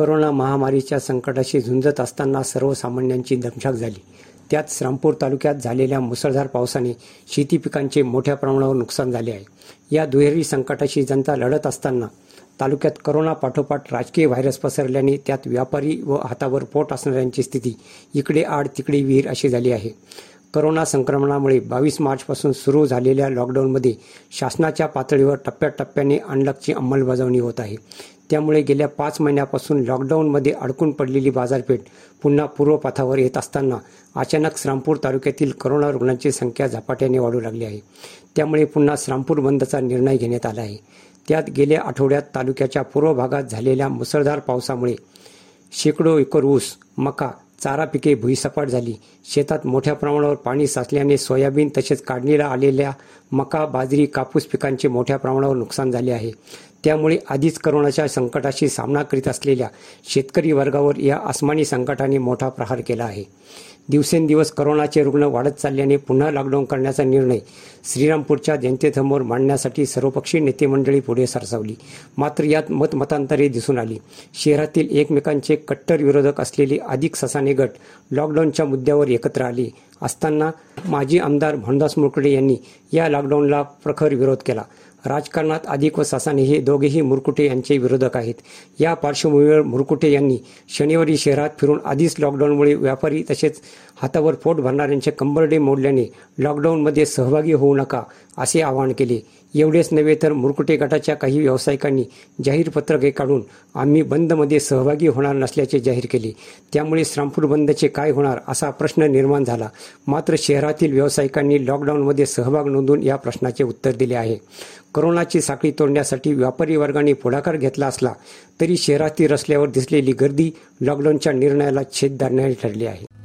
Corona महामारीच्या संकटाशी झुंजत असताना सर्वसामान्यांची दमछाक झाली. त्यात श्रामपूर तालुक्यात झालेल्या मुसळधार पावसाने शेती पिकांचे मोठ्या प्रमाणावर नुकसान झाले आहे. या दुहेरी संकटाशी जनता लढत असताना तालुक्यात करोना पाठोपाठ राजकीय व्हायरस पसरल्याने त्यात व्यापारी व हातावर पोट असणाऱ्यांची स्थिती इकडे आड तिकडे विहीर अशी झाली आहे. करोना संक्रमणामुळे बावीस मार्चपासून सुरू झालेल्या लॉकडाऊनमध्ये शासनाच्या पातळीवर टप्प्याटप्प्याने अनलॉकची अंमलबजावणी होत आहे. त्यामुळे गेल्या पाच महिन्यापासून लॉकडाऊनमध्ये अडकून पडलेली बाजारपेठ पुन्हा पूर्वपथावर येत असताना अचानक श्रामपूर तालुक्यातील करोना रुग्णांची संख्या झपाट्याने वाढू लागली आहे. त्यामुळे पुन्हा श्रामपूर बंदचा निर्णय घेण्यात आला आहे. त्यात गेल्या आठवड्यात तालुक्याच्या पूर्व भागात झालेल्या मुसळधार पावसामुळे शेकडो एकर ऊस मका चारा पिके भुईसपाट झाली. शेतात मोठ्या प्रमाणावर पाणी साचल्याने सोयाबीन तसेच काढणीला आलेल्या मका बाजरी कापूस पिकांचे मोठ्या प्रमाणावर नुकसान झाले आहे. त्यामुळे आधीच करोनाच्या संकटाशी सामना करीत असलेल्या शेतकरी वर्गावर या आसमानी संकटाने मोठा प्रहार केला आहे. दिवसेंदिवस करोनाचे रुग्ण वाढत चालल्याने पुन्हा लॉकडाऊन करण्याचा निर्णय श्रीरामपूरच्या जनतेसमोर मांडण्यासाठी सर्वपक्षीय नेते मंडळी पुढे सरसावली. मात्र यात मतमतांतरे दिसून आली. शहरातील एकमेकांचे कट्टर विरोधक असलेले अधिक ससाने गट लॉकडाऊनच्या मुद्द्यावर एकत्र आले असताना माजी आमदार भानुदास मुरकडे यांनी या लॉकडाऊनला प्रखर विरोध केला. राजकारणात अधिक व सासाने हे दोघेही मुरकुटे यांचे विरोधक आहेत. या पार्श्वभूमीवर मुरकुटे यांनी शनिवारी शहरात फिरून आधीच लॉकडाऊनमुळे व्यापारी तसेच हातावर पोट भरणाऱ्यांचे कंबरडे मोडल्याने लॉकडाऊनमध्ये सहभागी होऊ नका असे आवाहन केले. एवढेच नव्हे तर मुरकुटे गटाच्या काही व्यावसायिकांनी जाहीर पत्रके काढून आम्ही बंदमध्ये सहभागी होणार नसल्याचे जाहीर केले. त्यामुळे श्रामपूर बंदचे काय होणार असा प्रश्न निर्माण झाला. मात्र शहरातील व्यावसायिकांनी लॉकडाऊनमध्ये सहभाग नोंदून या प्रश्नाचे उत्तर दिले आहे. करोनाची साखळी तोडण्यासाठी व्यापारी वर्गाने पुढाकार घेतला असला तरी शहरातील रस्त्यावर दिसलेली गर्दी लॉकडाऊनच्या निर्णयाला छेद धरणारी ठरली आहे.